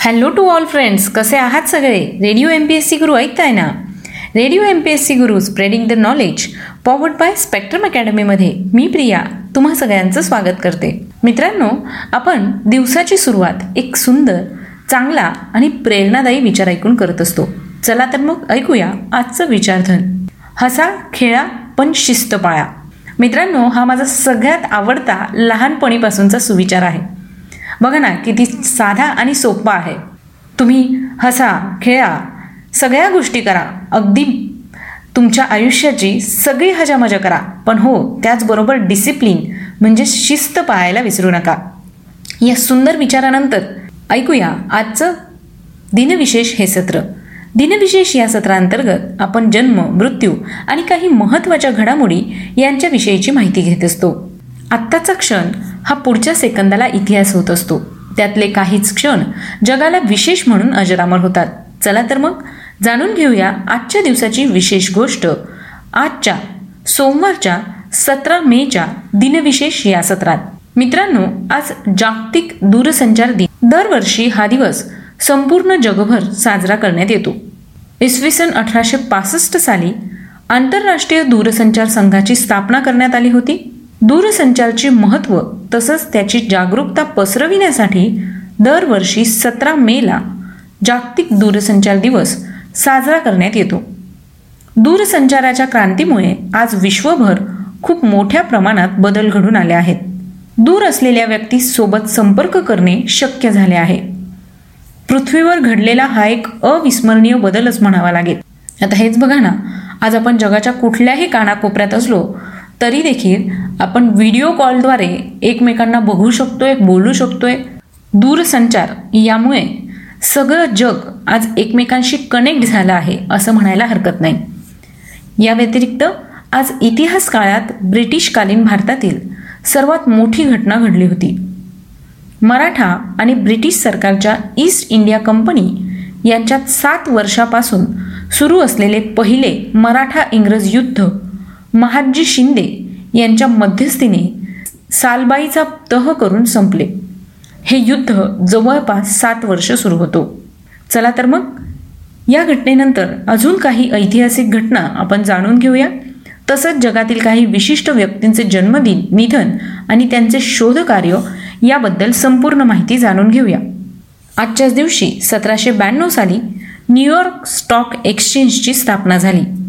Hello to all friends कसे आहात सगळे? Radio M P S C Guru ऐकताय ना? Radio M P S C Guru spreading the knowledge powered by Spectrum अकॅडमीमध्ये मी प्रिया तुम्हा सगळ्यांचं स्वागत करते. मित्रांनो आपण दिवसाची सुरुवात एक सुंदर चांगला आणि प्रेरणादायी विचार ऐकून करत असतो. चला तर मग ऐकूया आजचं विचारधन. हसा खेळा पण शिस्त पाळा मित्रांनो हा माझा सगळ्यात आवडता लहानपणीपासूनचा सुविचार आहे. बघा ना किती साधा आणि सोपा आहे. तुम्ही हसा खेळा सगळ्या गोष्टी करा. अगदी तुमच्या आयुष्याची सगळी हजामजा करा. पण हो त्याचबरोबर डिसिप्लिन म्हणजे शिस्त पाळायला विसरू नका. या सुंदर विचारानंतर ऐकूया आजचं दिनविशेष हे सत्र. दिनविशेष या सत्रांतर्गत आपण जन्म मृत्यू आणि काही महत्त्वाच्या घडामोडी यांच्याविषयीची माहिती घेत असतो. आत्ताचा क्षण हा पुढच्या सेकंदाला इतिहास होत असतो. त्यातले काहीच क्षण जगाला विशेष म्हणून अजरामर होतात. चला तर मग जाणून घेऊया आजच्या दिवसाची विशेष गोष्ट. आजच्या सोमवारच्या सतरा मेच्या दिनविशेष या सत्रात. मित्रांनो आज जागतिक दूरसंचार दिन. दरवर्षी हा दिवस संपूर्ण जगभर साजरा करण्यात येतो. इसवी सन अठराशे पासष्ट साली आंतरराष्ट्रीय दूरसंचार संघाची स्थापना करण्यात आली होती. दूरसंचारचे महत्त्व तसंच त्याची जागरूकता पसरविण्यासाठी दरवर्षी सतरा मेला जागतिक दूरसंचार दिवस साजरा करण्यात येतो. दूरसंचाराच्या क्रांतीमुळे आज विश्वभर खूप मोठ्या प्रमाणात बदल घडून आले आहेत. दूर असलेल्या व्यक्तीसोबत संपर्क करणे शक्य झाले आहे. पृथ्वीवर घडलेला हा एक अविस्मरणीय बदलच म्हणावा लागेल. आता हेच बघा ना आज आपण जगाच्या कुठल्याही कानाकोपऱ्यात असलो तरी देखील आपण व्हिडिओ कॉलद्वारे एकमेकांना बघू शकतोय बोलू शकतोय. दूरसंचार यामुळे सगळं जग आज एकमेकांशी कनेक्ट झालं आहे असं म्हणायला हरकत नाही. या व्यतिरिक्त आज इतिहास काळात ब्रिटिशकालीन भारतातील सर्वात मोठी घटना घडली होती. मराठा आणि ब्रिटिश सरकारच्या ईस्ट इंडिया कंपनी यांच्यात सात वर्षापासून सुरू असलेले पहिले मराठा इंग्रज युद्ध महादजी शिंदे यांच्या मध्यस्थीने सालबाईचा तह करून संपले. हे युद्ध जवळपास सात वर्ष सुरू होतो. चला तर मग या घटनेनंतर अजून काही ऐतिहासिक घटना आपण जाणून घेऊया. तसंच जगातील काही विशिष्ट व्यक्तींचे जन्मदिन निधन आणि त्यांचे शोधकार्य याबद्दल संपूर्ण माहिती जाणून घेऊया. आजच्याच दिवशी सतराशे ब्याण्णव साली न्यूयॉर्क स्टॉक एक्सचेंजची स्थापना झाली.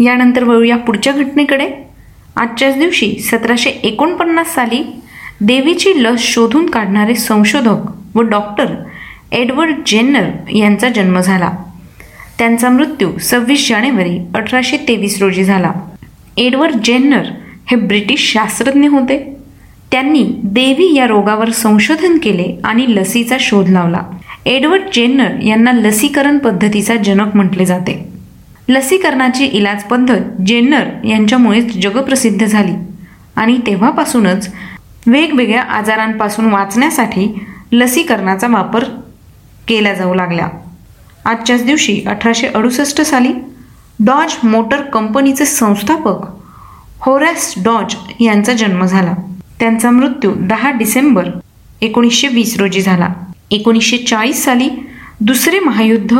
यानंतर वळूया पुढच्या घटनेकडे. आजच्याच दिवशी सतराशे एकोणपन्नास साली देवीची लस शोधून काढणारे संशोधक व डॉक्टर एडवर्ड जेन्नर यांचा जन्म झाला. त्यांचा मृत्यू सव्वीस जानेवारी अठराशे तेवीस रोजी झाला. एडवर्ड जेन्नर हे ब्रिटिश शास्त्रज्ञ होते. त्यांनी देवी या रोगावर संशोधन केले आणि लसीचा शोध लावला. एडवर्ड जेन्नर यांना लसीकरण पद्धतीचा जनक म्हटले जाते. लसीकरणाची इलाज पद्धत जेन्नर यांच्यामुळेच जगप्रसिद्ध झाली. आणि तेव्हापासूनच वेगवेगळ्या आजारांपासून वाचण्यासाठी लसीकरणाचा वापर केला जाऊ लागला. आजच्याच दिवशी अठराशे अडुसष्ट साली डॉज मोटर कंपनीचे संस्थापक होरॅस डॉज यांचा जन्म झाला. त्यांचा मृत्यू दहा डिसेंबर एकोणीसशे वीस रोजी झाला. एकोणीसशे चाळीस साली दुसरे महायुद्ध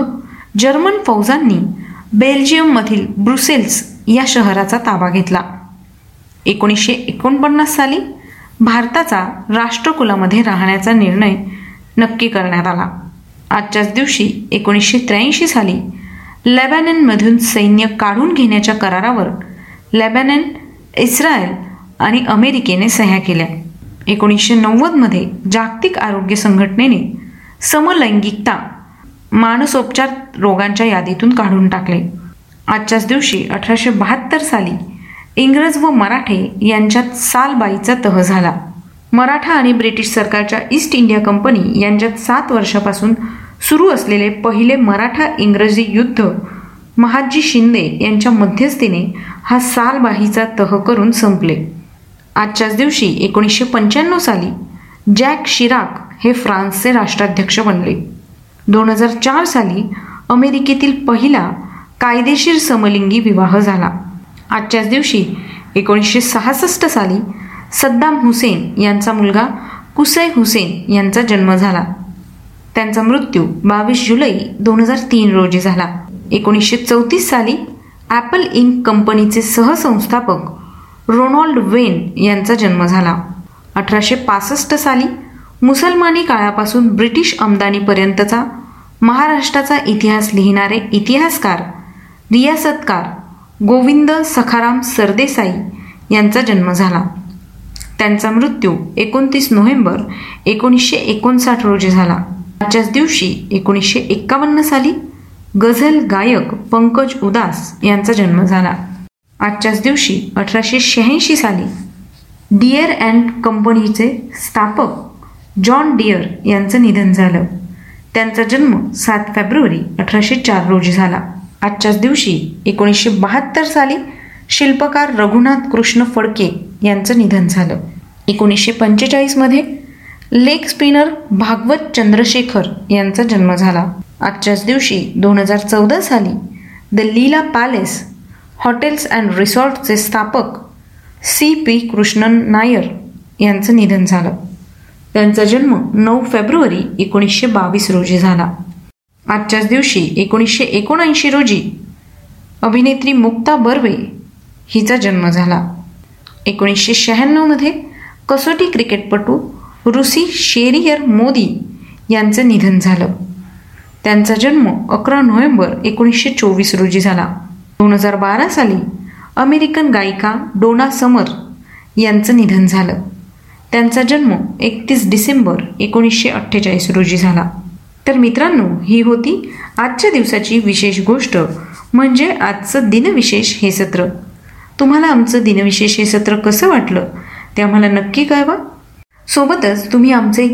जर्मन फौजांनी बेल्जियममधील ब्रुसेल्स या शहराचा ताबा घेतला. एकोणीसशे एकोणपन्नास साली भारताचा राष्ट्रकुलामध्ये राहण्याचा निर्णय नक्की करण्यात आला. आजच्याच दिवशी एकोणीसशे त्र्याऐंशी साली लेबॅननमधून सैन्य काढून घेण्याच्या करारावर लेबॅनन इस्रायल आणि अमेरिकेने सह्या केल्या. एकोणीसशे नव्वदमध्ये जागतिक आरोग्य संघटनेने समलैंगिकता मानसोपचार रोगांच्या यादीतून काढून टाकले. आजच्याच दिवशी अठराशे बहात्तर साली इंग्रज व मराठे यांच्यात सालबाईचा तह झाला. मराठा आणि ब्रिटिश सरकारच्या ईस्ट इंडिया कंपनी यांच्यात सात वर्षापासून सुरू असलेले पहिले मराठा इंग्रजी युद्ध महाजी शिंदे यांच्या मध्यस्थीने हा सालबाईचा तह करून संपले. आजच्याच दिवशी एकोणीसशे पंच्याण्णव साली जॅक शिराक हे फ्रान्सचे राष्ट्राध्यक्ष बनले. दोन हजार चार साली अमेरिकेतील पहिला कायदेशीर समलिंगी विवाह झाला. आजच्याच दिवशी एकोणीसशे सहासष्ट साली सद्दाम हुसेन यांचा मुलगा कुसै हुसेन यांचा जन्म झाला. त्यांचा मृत्यू बावीस जुलै दोन हजार तीन रोजी झाला. एकोणीसशे चौतीस साली ॲपल इंक कंपनीचे सहसंस्थापक रोनॉल्ड वेन यांचा जन्म झाला. अठराशे पासष्ट साली मुसलमानी काळापासून ब्रिटिश आमदानीपर्यंतचा महाराष्ट्राचा इतिहास लिहिणारे इतिहासकार रियासतकार गोविंद सखाराम सरदेसाई यांचा जन्म झाला. त्यांचा मृत्यू एकोणतीस नोव्हेंबर एकोणीसशे एकोणसाठ रोजी झाला. आजच्याच दिवशी एकोणीसशे एक्कावन्न साली गझल गायक पंकज उदास यांचा जन्म झाला. आजच्याच दिवशी अठराशे शहाऐंशी साली डिअर अँड कंपनीचे स्थापक जॉन डियर यांचं निधन झालं. त्यांचा जन्म सात फेब्रुवारी अठराशे चार रोजी झाला. आजच्याच दिवशी एकोणीसशे बहात्तर साली शिल्पकार रघुनाथ कृष्ण फडके यांचं निधन झालं. एकोणीसशे पंचेचाळीसमध्ये लेग स्पिनर भागवत चंद्रशेखर यांचा जन्म झाला. आजच्याच दिवशी दोन हजार चौदा साली the Leela palace hotels and रिसॉर्टचे स्थापक सी पी कृष्णन नायर यांचं निधन झालं. त्यांचा जन्म नऊ फेब्रुवारी एकोणीसशे बावीस रोजी झाला. आजच्याच दिवशी एकोणीसशे एकोणऐंशी रोजी अभिनेत्री मुक्ता बर्वे हिचा जन्म झाला. एकोणीसशे शहाण्णवमध्ये कसोटी क्रिकेटपटू रुसी शेरियर मोदी यांचं निधन झालं. त्यांचा जन्म अकरा नोव्हेंबर एकोणीसशे चोवीस रोजी झाला. दोन हजार बारा साली अमेरिकन गायिका डोना समर यांचं निधन झालं. त्यांचा जन्म एकतीस डिसेंबर एकोणीसशे अठ्ठेचाळीस रोजी झाला. तर मित्रांनो ही होती आजच्या दिवसाची विशेष गोष्ट म्हणजे आजचं दिनविशेष हे सत्र. तुम्हाला आमचं दिनविशेष हे सत्र कसं वाटलं ते आम्हाला नक्की कळवा. सोबतच तुम्ही आमचे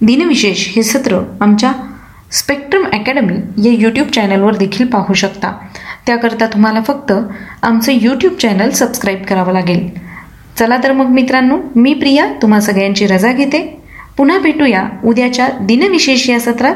दिनविशेष हे सत्र आमच्या स्पेक्ट्रम अकॅडमी या यूट्यूब चॅनलवर देखील पाहू शकता. त्याकरता तुम्हाला फक्त आमचं यूट्यूब चॅनल सबस्क्राईब करावं लागेल. चला तर मग मित्रांनो मी प्रिया तुम्हा सगळ्यांची रजा घेते. पुन्हा भेटूया उद्याच्या दिनविशेष या सत्रात.